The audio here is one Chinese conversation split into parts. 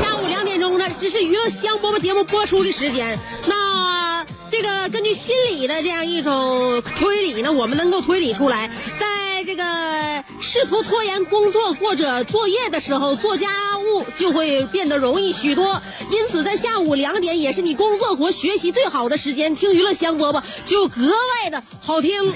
下午两点钟呢，这是娱乐香饽饽节目播出的时间。那这个根据心理的这样一种推理呢，我们能够推理出来，在这个试图拖延工作或者作业的时候，做家务就会变得容易许多。因此，在下午两点也是你工作和学习最好的时间，听娱乐香饽饽就格外的好听。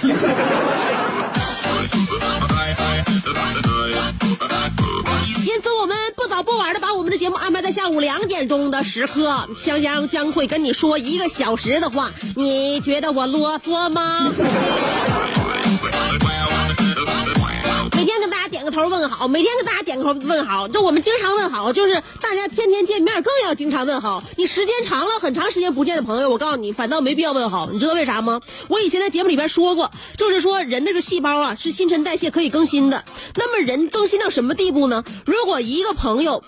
因此，我们不早不晚的把我们的节目安排在下午两点钟的时刻，香香将会跟你说一个小时的话。你觉得我啰嗦吗？点个头问好，每天跟大家点个头问好，这我们经常问好，就是大家天天见面更要经常问好。你时间长了，很长时间不见的朋友，我告诉你，反倒没必要问好。你知道为啥吗？我以前在节目里边说过，就是说人这个细胞啊是新陈代谢可以更新的。那么人更新到什么地步呢？如果一个朋友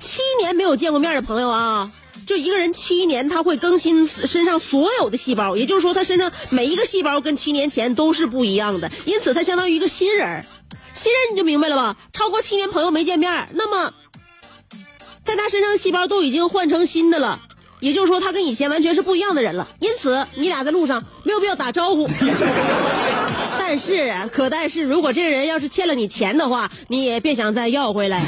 七年没有见过面的朋友啊。就一个人七年，他会更新身上所有的细胞，也就是说，他身上每一个细胞跟七年前都是不一样的，因此他相当于一个新人。其实你就明白了吧？超过七年朋友没见面，那么在他身上的细胞都已经换成新的了，也就是说，他跟以前完全是不一样的人了。因此，你俩在路上没有必要打招呼。但是，可但是，如果这个人要是欠了你钱的话，你也别想再要回来。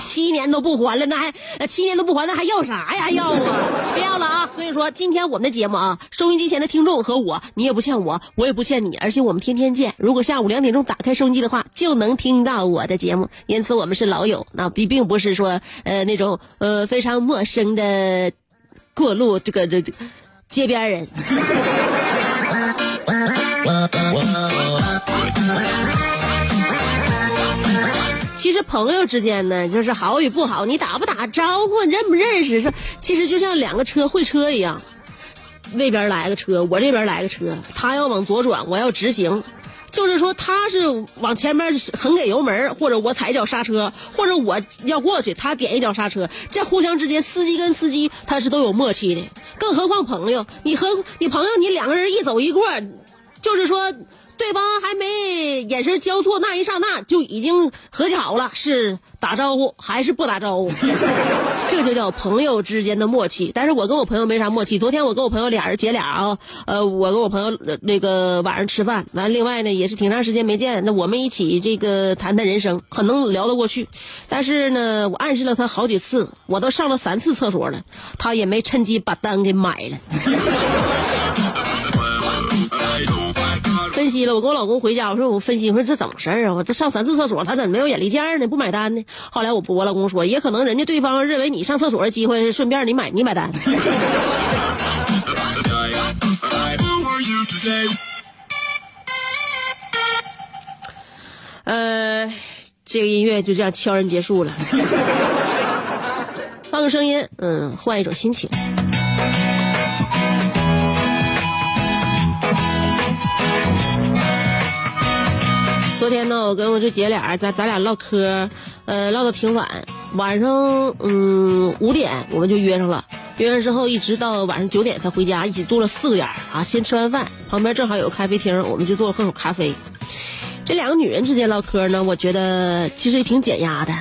七年都不还了，那还呃七年都不还，那还要啥呀？要啊，不要了啊！所以说，今天我们的节目啊，收音机前的听众和我，你也不欠我，我也不欠你，而且我们天天见。如果下午两点钟打开收音机的话，就能听到我的节目，因此我们是老友，那并并不是说呃那种呃非常陌生的过路这个这这街边人。朋友之间呢，就是好与不好，你打不打招呼，认不认识，是其实就像两个车会车一样，那边来个车，我这边来个车，他要往左转，我要直行，就是说他是往前面横给油门，或者我踩一脚刹车，或者我要过去，他点一脚刹车，这互相之间，司机跟司机他是都有默契的，更何况朋友，你和你朋友，你两个人一走一过，就是说。对方还没眼神交错那一刹那，就已经合计好了是打招呼还是不打招呼，这就叫朋友之间的默契。但是我跟我朋友没啥默契。昨天我跟我朋友俩人姐俩啊，呃，我跟我朋友那个晚上吃饭，完另外呢也是挺长时间没见，那我们一起这个谈谈人生，很能聊得过去。但是呢，我暗示了他好几次，我都上了三次厕所了，他也没趁机把单给买了。分析了，我跟我老公回家，我说我分析，我说这怎么事儿啊？我这上三次厕所，他怎么没有眼力见儿呢？不买单呢？后来我我老公说，也可能人家对方认为你上厕所的机会是顺便你买你买单。呃，这个音乐就这样悄然结束了。换个声音，嗯，换一种心情。昨天呢，我跟我这姐俩咱咱俩唠嗑，呃，唠的挺晚，晚上嗯五点我们就约上了，约上之后一直到晚上九点才回家，一起坐了四个眼啊。先吃完饭，旁边正好有个咖啡厅，我们就坐喝口咖啡。这两个女人之间唠嗑呢，我觉得其实也挺减压的。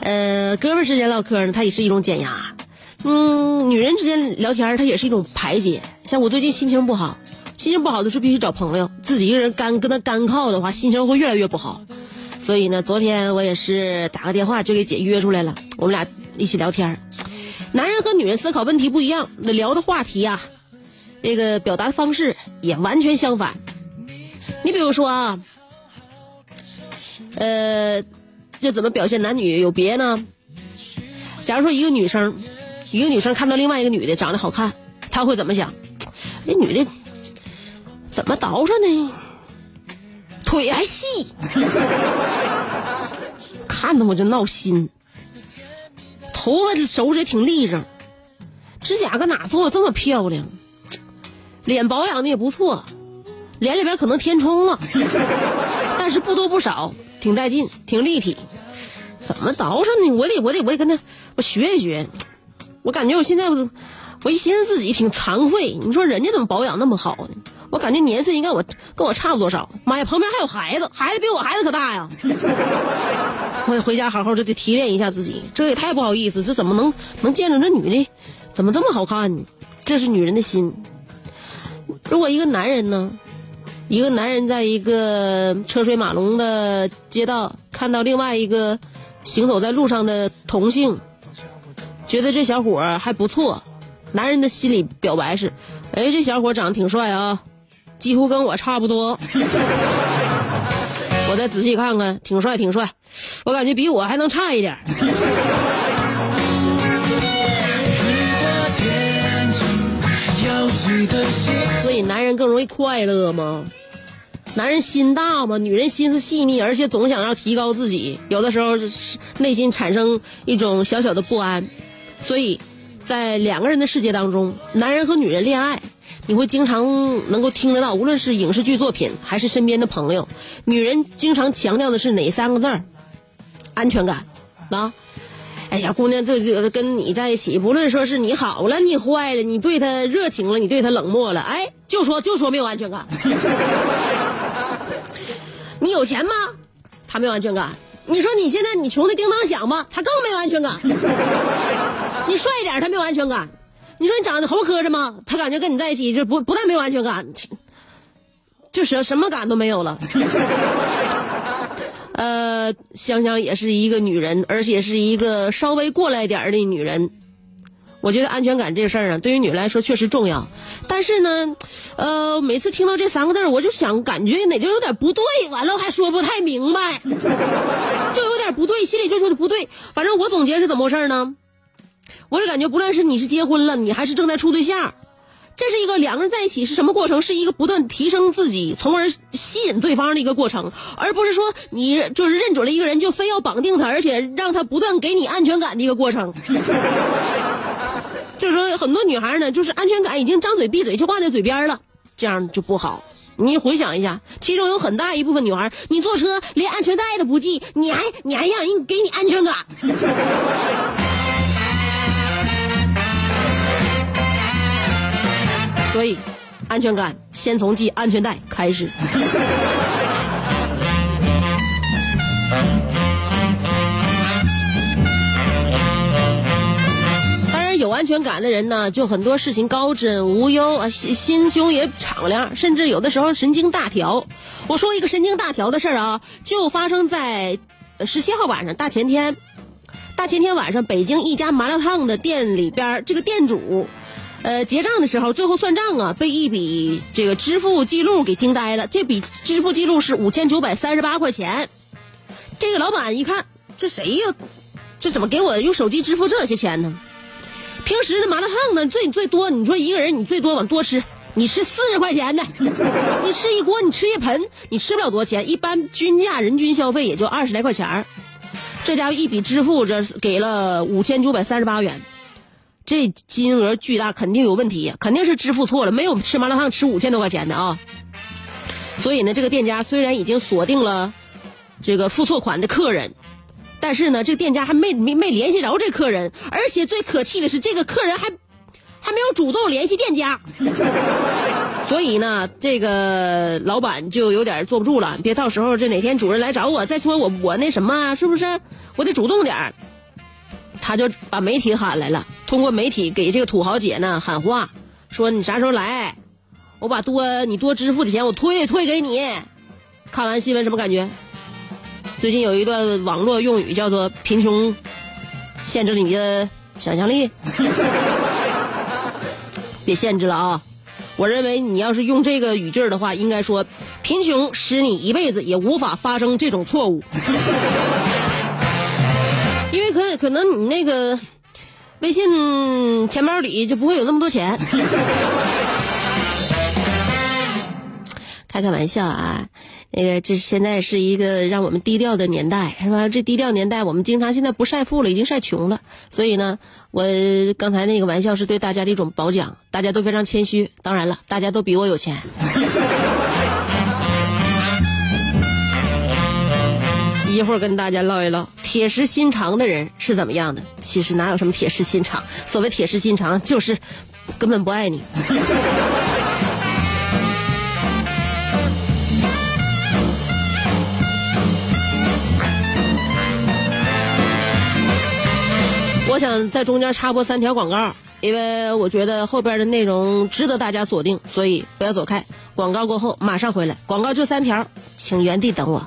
呃，哥们儿之间唠嗑呢，它也是一种减压。嗯，女人之间聊天，它也是一种排解。像我最近心情不好，心情不好的时候必须找朋友，自己一个人干跟他干靠的话，心情会越来越不好。所以呢，昨天我也是打个电话就给姐约出来了，我们俩一起聊天。男人和女人思考问题不一样，那聊的话题啊，这个表达方式也完全相反。你比如说啊，呃，这怎么表现男女有别呢？假如说一个女生，一个女生看到另外一个女的长得好看，她会怎么想？这女的怎么捯饬呢？腿还细，看的我就闹心。头发收拾也挺立正，指甲搁哪做这么漂亮？脸保养的也不错，脸里边可能填充了，但是不多不少，挺带劲，挺立体。怎么捯饬呢？我得我得我得跟他我学一学。我感觉我现在我我一寻思自己挺惭愧。你说人家怎么保养那么好呢？我感觉年岁应该我跟我差不多少。妈呀，旁边还有孩子，孩子比我孩子可大呀！我得回家好好的得提炼一下自己。这也太不好意思，这怎么能能见着这女的怎么这么好看呢？这是女人的心。如果一个男人呢，一个男人在一个车水马龙的街道看到另外一个行走在路上的同性，觉得这小伙还不错，男人的心里表白是：哎，这小伙长得挺帅啊。几乎跟我差不多，我再仔细看看，挺帅挺帅，我感觉比我还能差一点。所以男人更容易快乐吗？男人心大吗？女人心思细腻，而且总想要提高自己，有的时候内心产生一种小小的不安。所以，在两个人的世界当中，男人和女人恋爱。你会经常能够听得到，无论是影视剧作品还是身边的朋友，女人经常强调的是哪三个字儿？安全感，啊！哎呀，姑娘，这这跟你在一起，不论说是你好了，你坏了，你对他热情了，你对他冷漠了，哎，就说就说没有安全感。你有钱吗？他没有安全感。你说你现在你穷的叮当响吗？他更没有安全感。你帅一点，他没有安全感。你说你长得猴磕碜吗？他感觉跟你在一起就不不但没有安全感，就什什么感都没有了。呃，香香也是一个女人，而且是一个稍微过来点儿的女人。我觉得安全感这事儿啊，对于女人来说确实重要。但是呢，呃，每次听到这三个字我就想感觉哪就有点不对，完了还说不太明白，就有点不对，心里就说的不对。反正我总结是怎么回事呢？我就感觉，不论是你是结婚了，你还是正在处对象，这是一个两个人在一起是什么过程？是一个不断提升自己，从而吸引对方的一个过程，而不是说你就是认准了一个人就非要绑定他，而且让他不断给你安全感的一个过程。就是说，很多女孩呢，就是安全感已经张嘴闭嘴就挂在嘴边了，这样就不好。你回想一下，其中有很大一部分女孩，你坐车连安全带都不系，你还你还让人给你安全感？所以，安全感先从系安全带开始。当然，有安全感的人呢，就很多事情高枕无忧啊，心心胸也敞亮，甚至有的时候神经大条。我说一个神经大条的事儿啊，就发生在十七号晚上，大前天。大前天晚上，北京一家麻辣烫的店里边，这个店主。呃，结账的时候，最后算账啊，被一笔这个支付记录给惊呆了。这笔支付记录是五千九百三十八块钱。这个老板一看，这谁呀？这怎么给我用手机支付这些钱呢？平时那麻辣烫呢，最最多你说一个人你最多往多吃，你吃四十块钱的，你吃一锅，你吃一盆，你吃不了多少钱。一般均价人均消费也就二十来块钱这家伙一笔支付，这给了五千九百三十八元。这金额巨大，肯定有问题，肯定是支付错了，没有吃麻辣烫吃五千多块钱的啊。所以呢，这个店家虽然已经锁定了这个付错款的客人，但是呢，这个店家还没没没联系着这客人，而且最可气的是，这个客人还还没有主动联系店家。所以呢，这个老板就有点坐不住了，别到时候这哪天主任来找我，再说我我那什么，是不是？我得主动点儿。他就把媒体喊来了，通过媒体给这个土豪姐呢喊话，说你啥时候来，我把多你多支付的钱我退退给你。看完新闻什么感觉？最近有一段网络用语叫做“贫穷限制了你的想象力”，别限制了啊！我认为你要是用这个语句的话，应该说“贫穷使你一辈子也无法发生这种错误”，可能你那个微信钱包里就不会有那么多钱。开开玩笑啊！那个，这现在是一个让我们低调的年代，是吧？这低调年代，我们经常现在不晒富了，已经晒穷了。所以呢，我刚才那个玩笑是对大家的一种褒奖，大家都非常谦虚。当然了，大家都比我有钱。一会儿跟大家唠一唠，铁石心肠的人是怎么样的？其实哪有什么铁石心肠？所谓铁石心肠，就是根本不爱你。我想在中间插播三条广告，因为我觉得后边的内容值得大家锁定，所以不要走开。广告过后马上回来，广告就三条，请原地等我。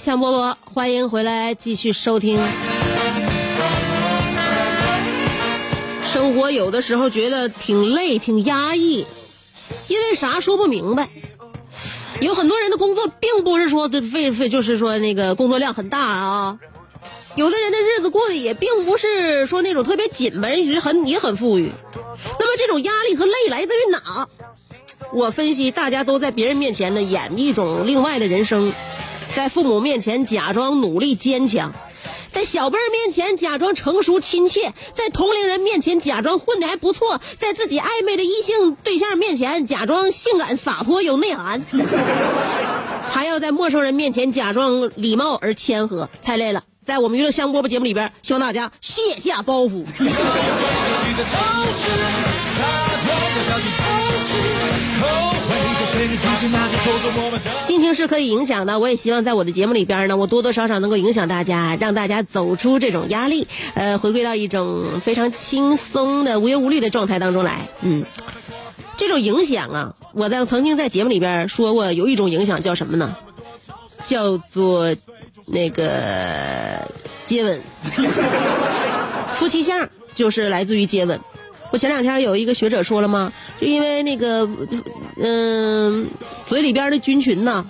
香饽饽，欢迎回来继续收听。生活有的时候觉得挺累、挺压抑，因为啥说不明白。有很多人的工作并不是说费费，就是说那个工作量很大啊。有的人的日子过得也并不是说那种特别紧吧，人也很也很富裕。那么这种压力和累来自于哪？我分析，大家都在别人面前呢演一种另外的人生。在父母面前假装努力坚强，在小辈儿面前假装成熟亲切，在同龄人面前假装混的还不错，在自己暧昧的异性对象面前假装性感洒脱有内涵，还要在陌生人面前假装礼貌而谦和，太累了。在我们娱乐香饽饽节目里边，希望大家卸下包袱。心情是可以影响的，我也希望在我的节目里边呢，我多多少少能够影响大家，让大家走出这种压力，呃，回归到一种非常轻松的无忧无虑的状态当中来。嗯，这种影响啊，我在曾经在节目里边说过，有一种影响叫什么呢？叫做那个接吻，夫妻相就是来自于接吻。我前两天有一个学者说了吗？就因为那个，嗯，嘴里边的菌群呐，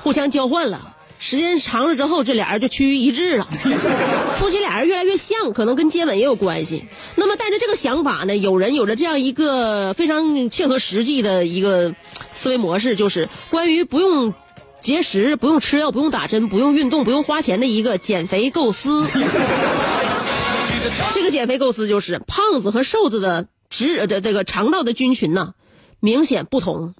互相交换了，时间长了之后，这俩人就趋于一致了，夫妻俩人越来越像，可能跟接吻也有关系。那么带着这个想法呢，有人有着这样一个非常切合实际的一个思维模式，就是关于不用节食、不用吃药、不用打针、不用运动、不用花钱的一个减肥构思。这个减肥构思就是胖子和瘦子的直的这个肠道的菌群呢明显不同。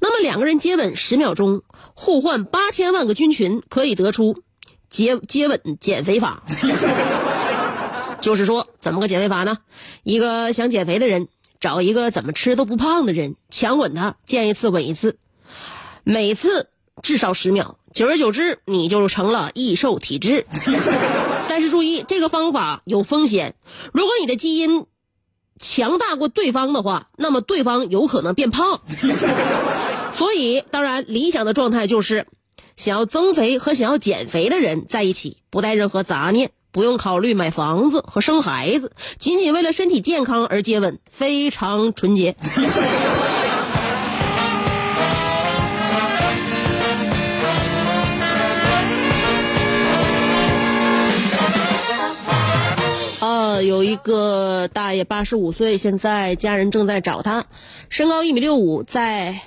那么两个人接吻十秒钟，互换八千万个菌群，可以得出接接吻减肥法。就是说，怎么个减肥法呢？一个想减肥的人找一个怎么吃都不胖的人，强吻他，见一次吻一次，每次至少十秒，久而久之，你就成了易瘦体质。但是注意，这个方法有风险。如果你的基因强大过对方的话，那么对方有可能变胖。所以，当然理想的状态就是，想要增肥和想要减肥的人在一起，不带任何杂念，不用考虑买房子和生孩子，仅仅为了身体健康而接吻，非常纯洁。有一个大爷八十五岁，现在家人正在找他，身高一米六五，在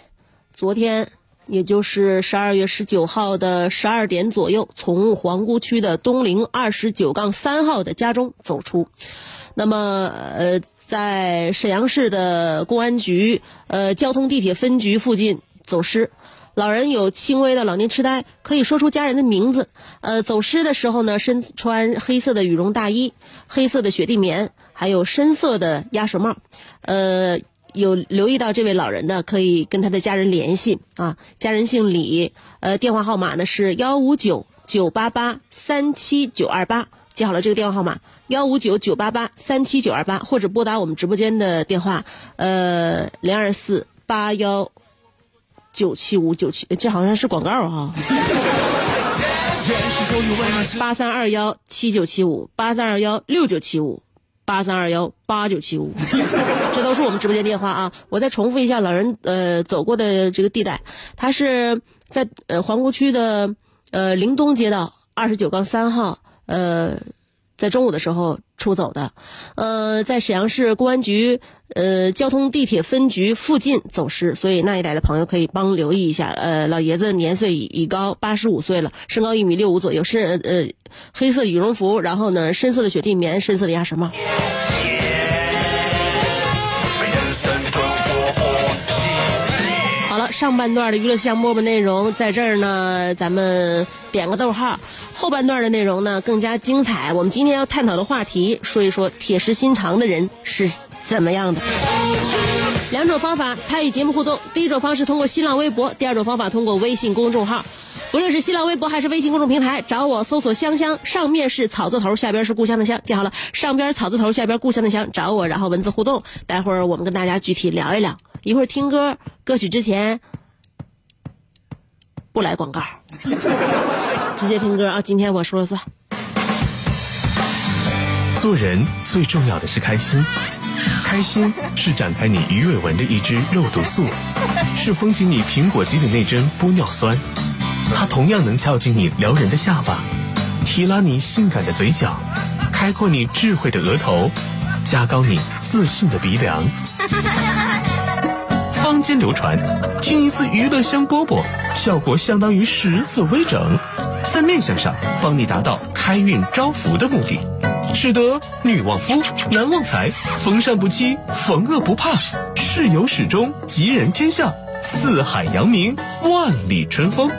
昨天，也就是十二月十九号的十二点左右，从皇姑区的东陵二十九杠三号的家中走出。那么，呃，在沈阳市的公安局呃交通地铁分局附近走失。老人有轻微的老年痴呆，可以说出家人的名字。呃，走失的时候呢，身穿黑色的羽绒大衣、黑色的雪地棉，还有深色的鸭舌帽。呃，有留意到这位老人的，可以跟他的家人联系啊。家人姓李，呃，电话号码呢是幺五九九八八三七九二八，记好了这个电话号码幺五九九八八三七九二八，或者拨打我们直播间的电话，呃，零二四八幺。九七五九七，这好像是广告哈。八三二幺七九七五，八三二幺六九七五，八三二幺八九七五，这都是我们直播间电话啊！我再重复一下，老人呃走过的这个地带，他是在呃皇姑区的呃灵东街道二十九杠三号，呃，在中午的时候出走的，呃，在沈阳市公安局。呃，交通地铁分局附近走失，所以那一带的朋友可以帮留意一下。呃，老爷子年岁已高，八十五岁了，身高一米六五左右，是呃黑色羽绒服，然后呢深色的雪地棉，深色的鸭舌帽。上半段的娱乐项目内容在这儿呢，咱们点个逗号。后半段的内容呢更加精彩。我们今天要探讨的话题，说一说铁石心肠的人是。怎么样的？两种方法参与节目互动。第一种方式通过新浪微博，第二种方法通过微信公众号。无论是新浪微博还是微信公众平台，找我搜索“香香”，上面是草字头，下边是故乡的乡。记好了，上边草字头，下边故乡的乡，找我，然后文字互动。待会儿我们跟大家具体聊一聊。一会儿听歌，歌曲之前不来广告，直接听歌啊！今天我说了算。做人最重要的是开心。开心是展开你鱼尾纹的一支肉毒素，是封紧你苹果肌的那针玻尿酸，它同样能翘起你撩人的下巴，提拉你性感的嘴角，开阔你智慧的额头，加高你自信的鼻梁。坊间流传，听一次娱乐香饽饽，效果相当于十次微整，在面相上帮你达到开运招福的目的。使得女旺夫，男旺财，逢善不欺，逢恶不怕，事有始终，吉人天下，四海扬名，万里春风。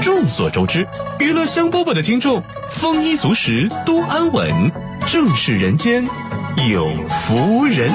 众所周知，娱乐香饽饽的听众丰衣足食，多安稳，正是人间有福人。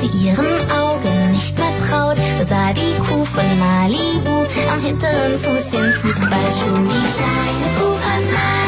Sie ihren Augen nicht mehr traut, sah die Kuh von Malibu am hinteren Fuß den Fußballschuh. Die kleine Kuh von Malibu,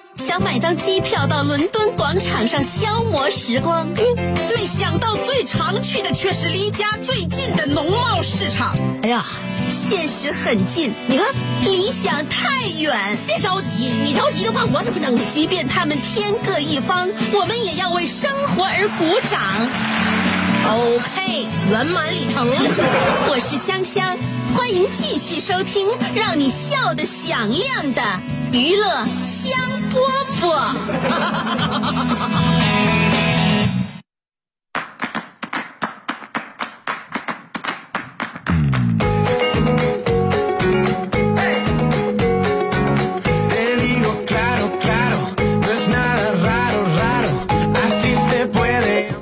想买张机票到伦敦广场上消磨时光，没想到最常去的却是离家最近的农贸市场。哎呀，现实很近，你看理想太远。别着急，你着急的话，我怎么整？即便他们天各一方，我们也要为生活而鼓掌。OK，圆满礼成了。我是香香，欢迎继续收听让你笑得响亮的娱乐香饽饽。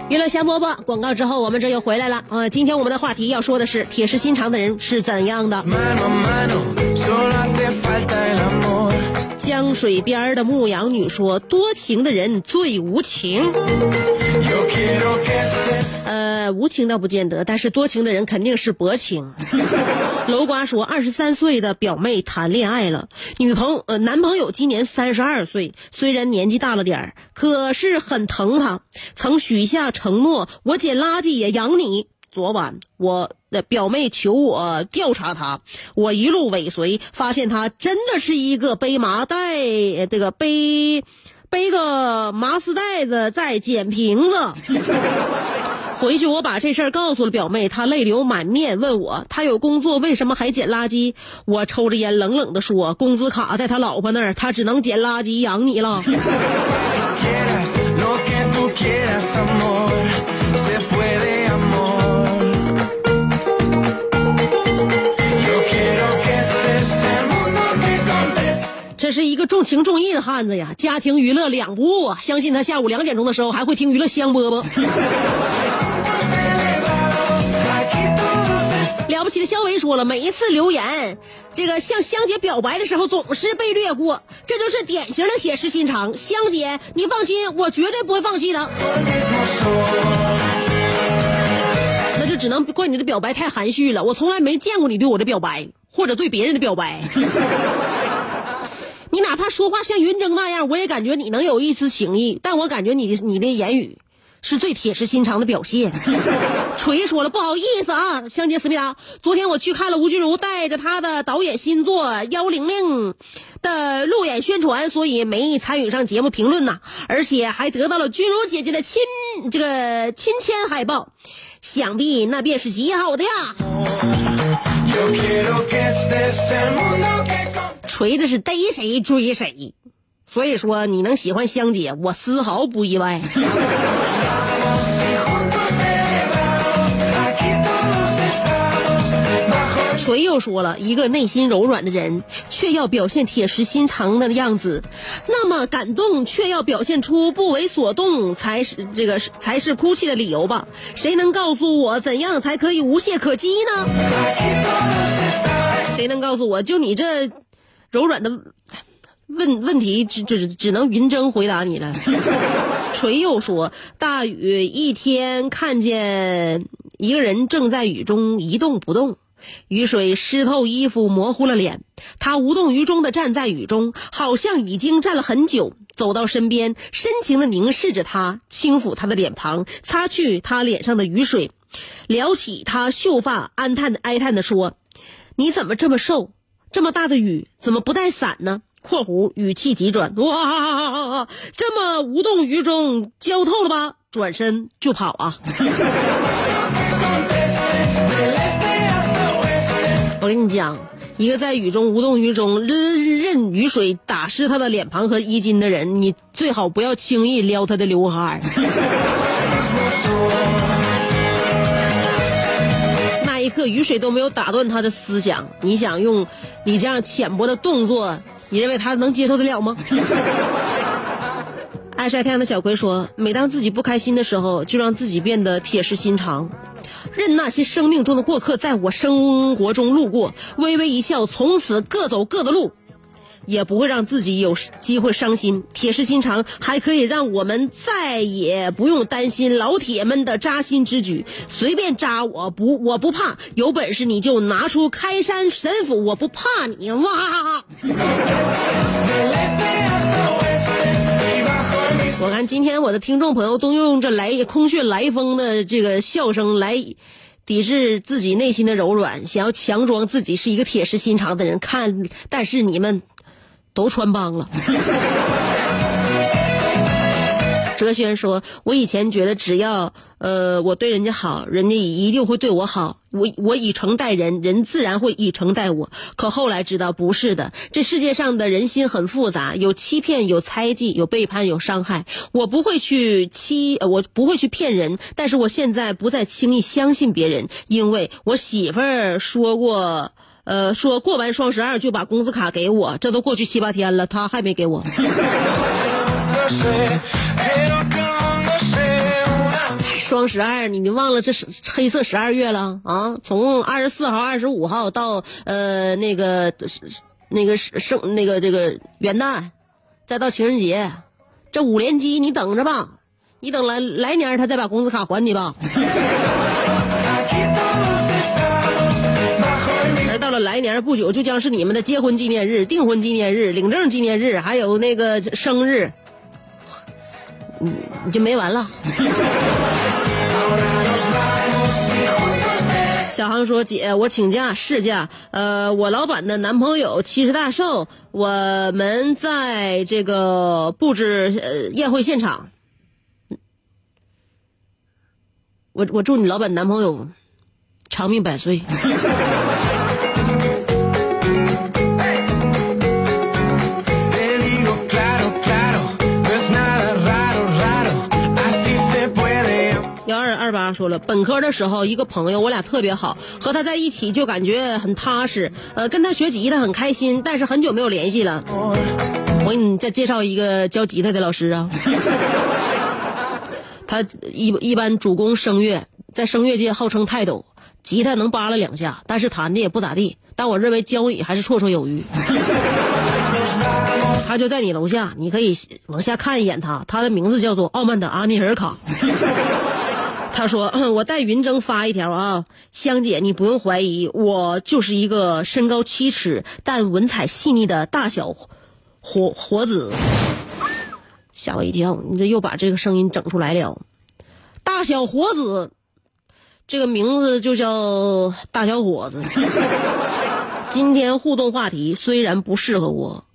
娱乐香饽饽广告之后，我们这又回来了啊！今天我们的话题要说的是铁石心肠的人是怎样的。江水边的牧羊女说：“多情的人最无情。呃，无情倒不见得，但是多情的人肯定是薄情。楼瓜说，二十三岁的表妹谈恋爱了，女朋友呃男朋友今年三十二岁，虽然年纪大了点儿，可是很疼她，曾许下承诺，我捡垃圾也养你。昨晚我的表妹求我调查她，我一路尾随，发现她真的是一个背麻袋，呃这个背背个麻丝袋子在捡瓶子。回去我把这事儿告诉了表妹，她泪流满面，问我她有工作为什么还捡垃圾？我抽着烟冷冷的说，工资卡在他老婆那儿，他只能捡垃圾养你了。个重情重义的汉子呀，家庭娱乐两不误！相信他下午两点钟的时候还会听娱乐香饽饽。了不起的肖维说了，每一次留言，这个向香姐表白的时候总是被略过，这就是典型的铁石心肠。香姐，你放心，我绝对不会放弃的。那就只能怪你的表白太含蓄了，我从来没见过你对我的表白，或者对别人的表白。你哪怕说话像云峥那样，我也感觉你能有一丝情意，但我感觉你的你的言语是最铁石心肠的表现。锤说了，不好意思啊，香姐思密达，昨天我去看了吴君如带着她的导演新作《幺零零》的路演宣传，所以没参与上节目评论呐，而且还得到了君如姐姐的亲这个亲签海报，想必那便是极好的呀。锤子是逮谁追谁，所以说你能喜欢香姐，我丝毫不意外。锤又说了，一个内心柔软的人，却要表现铁石心肠的样子，那么感动却要表现出不为所动，才是这个才是哭泣的理由吧？谁能告诉我怎样才可以无懈可击呢？谁能告诉我就你这柔软的问问题，只只只能云峥回答你了。锤又说，大雨一天看见一个人正在雨中一动不动。雨水湿透衣服，模糊了脸。他无动于衷地站在雨中，好像已经站了很久。走到身边，深情地凝视着他，轻抚他的脸庞，擦去他脸上的雨水，撩起他秀发，哀叹哀叹地说：“你怎么这么瘦？这么大的雨，怎么不带伞呢？”（括弧语气急转）哇，这么无动于衷，浇透了吧？转身就跑啊！我跟你讲，一个在雨中无动于衷、任任雨水打湿他的脸庞和衣襟的人，你最好不要轻易撩他的刘海这，雨水都没有打断他的思想。你想用你这样浅薄的动作，你认为他能接受得了吗？爱晒太阳的小葵说：“每当自己不开心的时候，就让自己变得铁石心肠。”任那些生命中的过客在我生活中路过，微微一笑，从此各走各的路，也不会让自己有机会伤心。铁石心肠还可以让我们再也不用担心老铁们的扎心之举，随便扎我不我不怕，有本事你就拿出开山神斧，我不怕你哇！我看今天我的听众朋友都用这来空穴来风的这个笑声来抵制自己内心的柔软，想要强装自己是一个铁石心肠的人。看，但是你们都穿帮了。哲轩说：“我以前觉得只要呃我对人家好，人家一定会对我好。我我以诚待人，人自然会以诚待我。可后来知道不是的，这世界上的人心很复杂，有欺骗，有猜忌，有背叛，有伤害。我不会去欺，我不会去骗人。但是我现在不再轻易相信别人，因为我媳妇儿说过，呃，说过完双十二就把工资卡给我，这都过去七八天了，他还没给我。”双十二，你你忘了这是黑色十二月了啊？从二十四号、二十五号到呃那个那个圣那个这个元旦，再到情人节，这五连击你等着吧，你等来来年他再把工资卡还你吧。来年不久，就将是你们的结婚纪念日、订婚纪念日、领证纪念日，还有那个生日，你你就没完了。小航说：“姐，我请假事假，呃，我老板的男朋友七十大寿，我们在这个布置宴会现场。我我祝你老板男朋友长命百岁。二八说了，本科的时候一个朋友，我俩特别好，和他在一起就感觉很踏实，呃，跟他学吉他很开心，但是很久没有联系了。我给你再介绍一个教吉他的老师啊，他一一般主攻声乐，在声乐界号称泰斗，吉他能扒拉两下，但是弹的也不咋地。但我认为教你还是绰绰有余。他就在你楼下，你可以往下看一眼他，他的名字叫做傲慢的阿尼尔卡。他说：“我带云峥发一条啊，香姐，你不用怀疑，我就是一个身高七尺但文采细腻的大小伙伙子。”吓我一跳，你这又把这个声音整出来了。大小伙子，这个名字就叫大小伙子。今天互动话题虽然不适合我，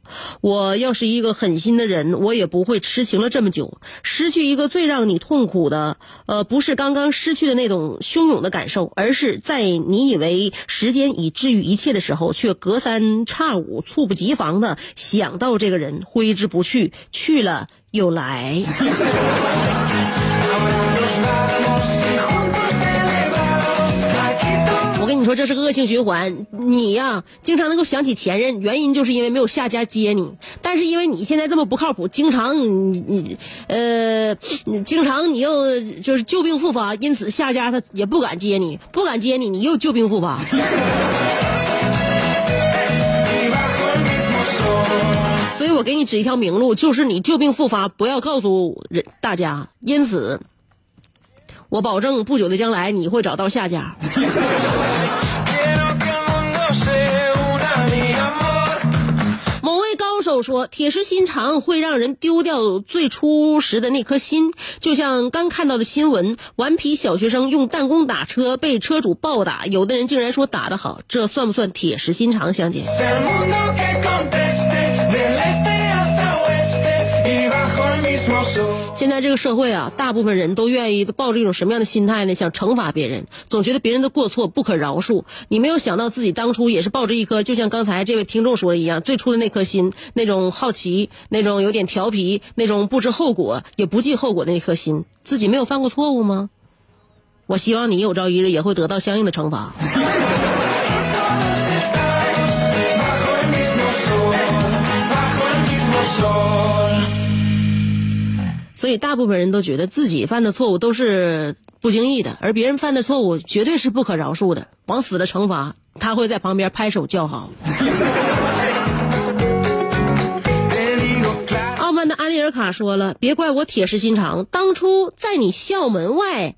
我要是一个狠心的人，我也不会痴情了这么久。失去一个最让你痛苦的，呃，不是刚刚失去的那种汹涌的感受，而是在你以为时间已治愈一切的时候，却隔三差五、猝不及防的想到这个人，挥之不去，去了又来。你说，这是个恶性循环。你呀，经常能够想起前任，原因就是因为没有下家接你。但是因为你现在这么不靠谱，经常你你呃，经常你又就是旧病复发，因此下家他也不敢接你，不敢接你，你又旧病复发。所以我给你指一条明路，就是你旧病复发，不要告诉人大家。因此，我保证不久的将来你会找到下家。位高手说，铁石心肠会让人丢掉最初时的那颗心，就像刚看到的新闻，顽皮小学生用弹弓打车被车主暴打，有的人竟然说打得好，这算不算铁石心肠？相姐，现在这个社会啊，大部分人都愿意抱着一种什么样的心态呢？想惩罚别人，总觉得别人的过错不可饶恕。你没有想到自己当初也是抱着一颗，就像刚才这位听众说的一样，最初的那颗心，那种好奇，那种有点调皮，那种不知后果也不计后果的那颗心。自己没有犯过错误吗？我希望你有朝一日也会得到相应的惩罚。所以，大部分人都觉得自己犯的错误都是不经意的，而别人犯的错误绝对是不可饶恕的，往死了惩罚，他会在旁边拍手叫好。傲慢的安利尔卡说了：“别怪我铁石心肠，当初在你校门外，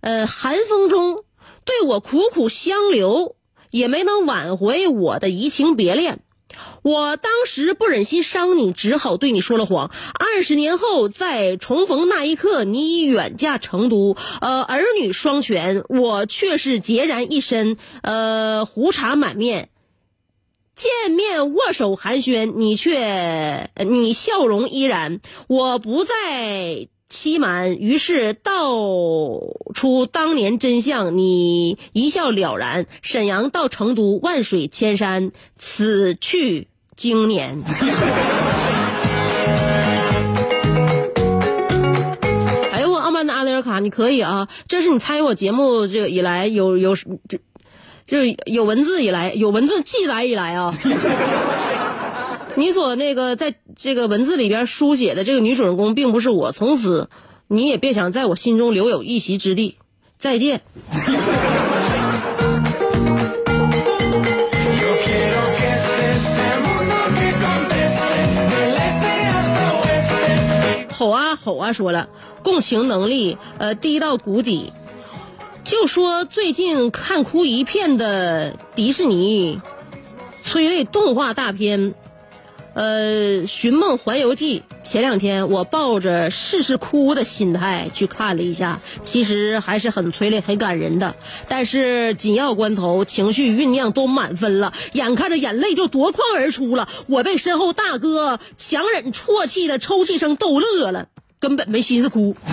呃，寒风中对我苦苦相留，也没能挽回我的移情别恋。我当时不忍心伤你，只好对你说了谎。二十年后，在重逢那一刻，你已远嫁成都，呃，儿女双全，我却是孑然一身，呃，胡茬满面。”见面握手寒暄，你却你笑容依然，我不再欺瞒，于是道出当年真相，你一笑了然。沈阳到成都，万水千山，此去经年。哎呦我傲慢的阿雷尔卡，你可以啊！这是你参与我节目这个以来有有这就有文字以来，有文字记载以来啊，你所那个在这个文字里边书写的这个女主人公，并不是我，从此你也别想在我心中留有一席之地。再见。吼啊吼啊，说了，共情能力呃低到谷底。就说最近看哭一片的迪士尼催泪动画大片，呃，《寻梦环游记》。前两天我抱着试试哭的心态去看了一下，其实还是很催泪、很感人的。但是紧要关头，情绪酝酿都满分了，眼看着眼泪就夺眶而出了，我被身后大哥强忍啜泣的抽泣声逗乐了，根本没心思哭。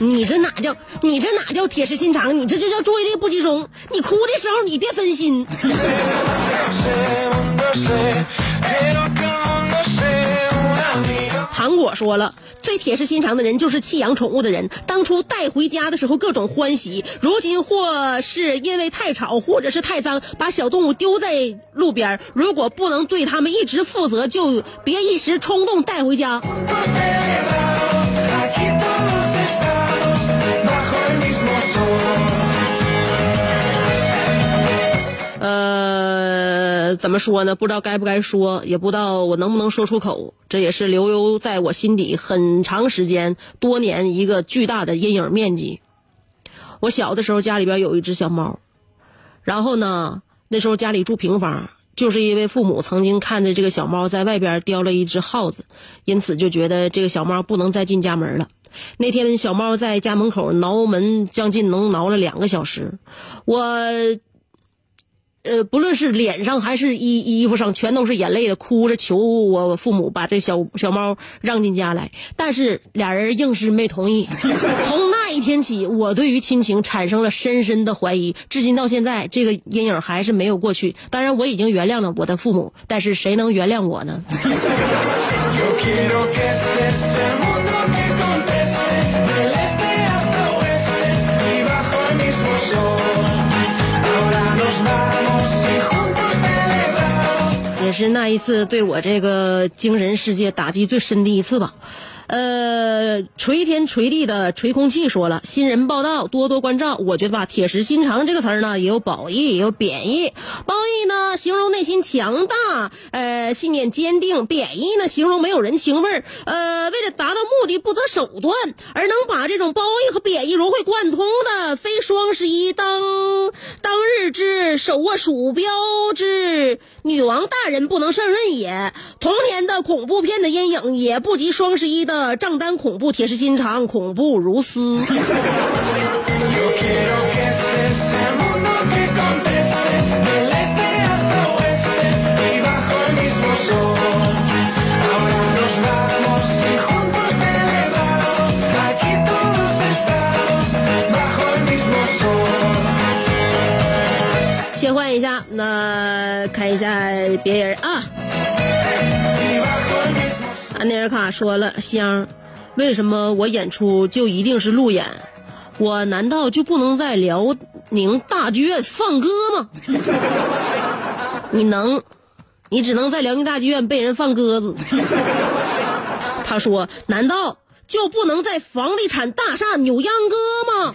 你这哪叫你这哪叫铁石心肠？你这就叫注意力不集中。你哭的时候你别分心。糖果说了，最铁石心肠的人就是弃养宠物的人。当初带回家的时候各种欢喜，如今或是因为太吵，或者是太脏，把小动物丢在路边。如果不能对它们一直负责，就别一时冲动带回家。呃，怎么说呢？不知道该不该说，也不知道我能不能说出口。这也是留有在我心底很长时间、多年一个巨大的阴影面积。我小的时候家里边有一只小猫，然后呢，那时候家里住平房，就是因为父母曾经看着这个小猫在外边叼了一只耗子，因此就觉得这个小猫不能再进家门了。那天小猫在家门口挠门，将近能挠了两个小时，我呃，不论是脸上还是衣衣服上，全都是眼泪的，哭着求我父母把这小小猫让进家来，但是俩人硬是没同意。从那一天起，我对于亲情产生了深深的怀疑，至今到现在，这个阴影还是没有过去。当然，我已经原谅了我的父母，但是谁能原谅我呢？也是那一次对我这个精神世界打击最深的一次吧。呃，垂天垂地的垂空气说了，新人报道，多多关照。我觉得吧，铁石心肠这个词儿呢，也有褒义，也有贬义。褒义呢，形容内心强大，呃，信念坚定；贬义呢，形容没有人情味儿。呃，为了达到目的不择手段，而能把这种褒义和贬义融会贯通的，非双十一当当日之手握鼠标之女王大人不能胜任也。童年的恐怖片的阴影也不及双十一的“账单恐怖，铁石心肠，恐怖如斯”切换一下，那看一下别人啊。安内尔卡说了，香，为什么我演出就一定是路演？我难道就不能在辽宁大剧院放歌吗？你能，你只能在辽宁大剧院被人放鸽子。他说，难道就不能在房地产大厦扭秧歌吗？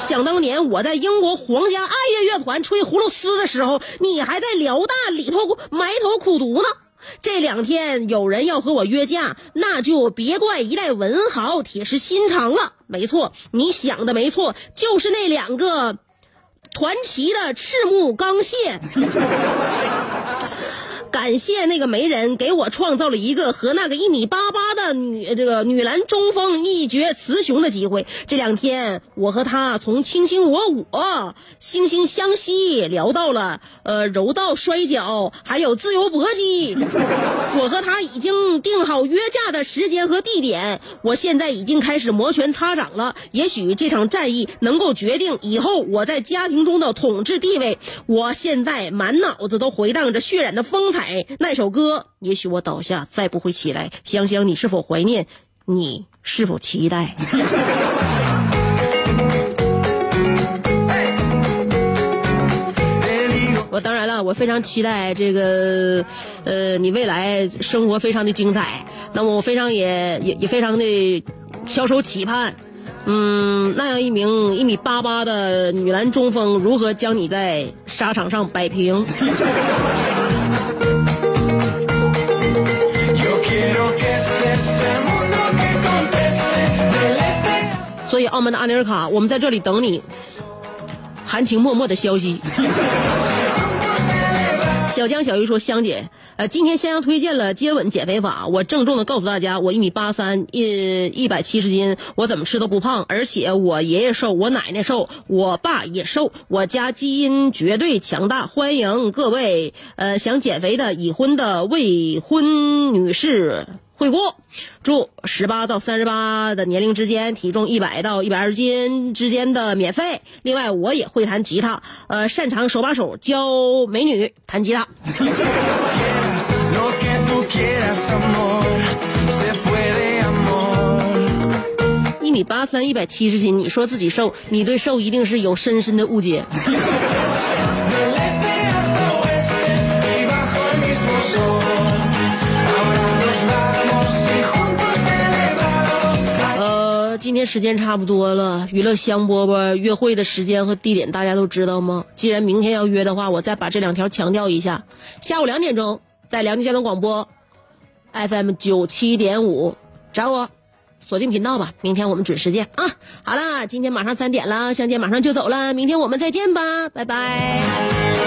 想当年我在英国皇家爱乐乐团吹葫芦丝的时候，你还在辽大里头埋头苦读呢。这两天有人要和我约架，那就别怪一代文豪铁石心肠了。没错，你想的没错，就是那两个团旗的赤木刚宪。感谢那个媒人给我创造了一个和那个一米八八的女这个女篮中锋一决雌雄的机会。这两天我和他从卿卿我我、惺惺相惜聊到了呃柔道、摔跤，还有自由搏击。我和他已经定好约架的时间和地点，我现在已经开始摩拳擦掌了。也许这场战役能够决定以后我在家庭中的统治地位。我现在满脑子都回荡着血染的风采那首歌。也许我倒下再不会起来。香香，你是否怀念？你是否期待？我当然了，我非常期待这个，呃，你未来生活非常的精彩。那么我非常也也也非常的翘首企盼，嗯，那样一名一米八八的女篮中锋如何将你在沙场上摆平？所以，澳门的阿尼尔卡，我们在这里等你，含情脉脉的消息。小江小鱼说：“香姐，呃，今天香香推荐了接吻减肥法，我郑重的告诉大家，我一米八三，一一百七十斤，我怎么吃都不胖，而且我爷爷瘦，我奶奶瘦，我爸也瘦，我家基因绝对强大。欢迎各位，呃，想减肥的已婚的未婚女士。”会过，祝十八到三十八的年龄之间，体重一百到一百二十斤之间的免费。另外，我也会弹吉他，呃，擅长手把手教美女弹吉他。一米八三，一百七十斤，你说自己瘦，你对瘦一定是有深深的误解。今天时间差不多了，娱乐香饽饽约会的时间和地点大家都知道吗？既然明天要约的话，我再把这两条强调一下：下午两点钟在辽宁交通广播 FM 九七点五找我，锁定频道吧。明天我们准时见啊！好了，今天马上三点了，香姐马上就走了，明天我们再见吧，拜拜。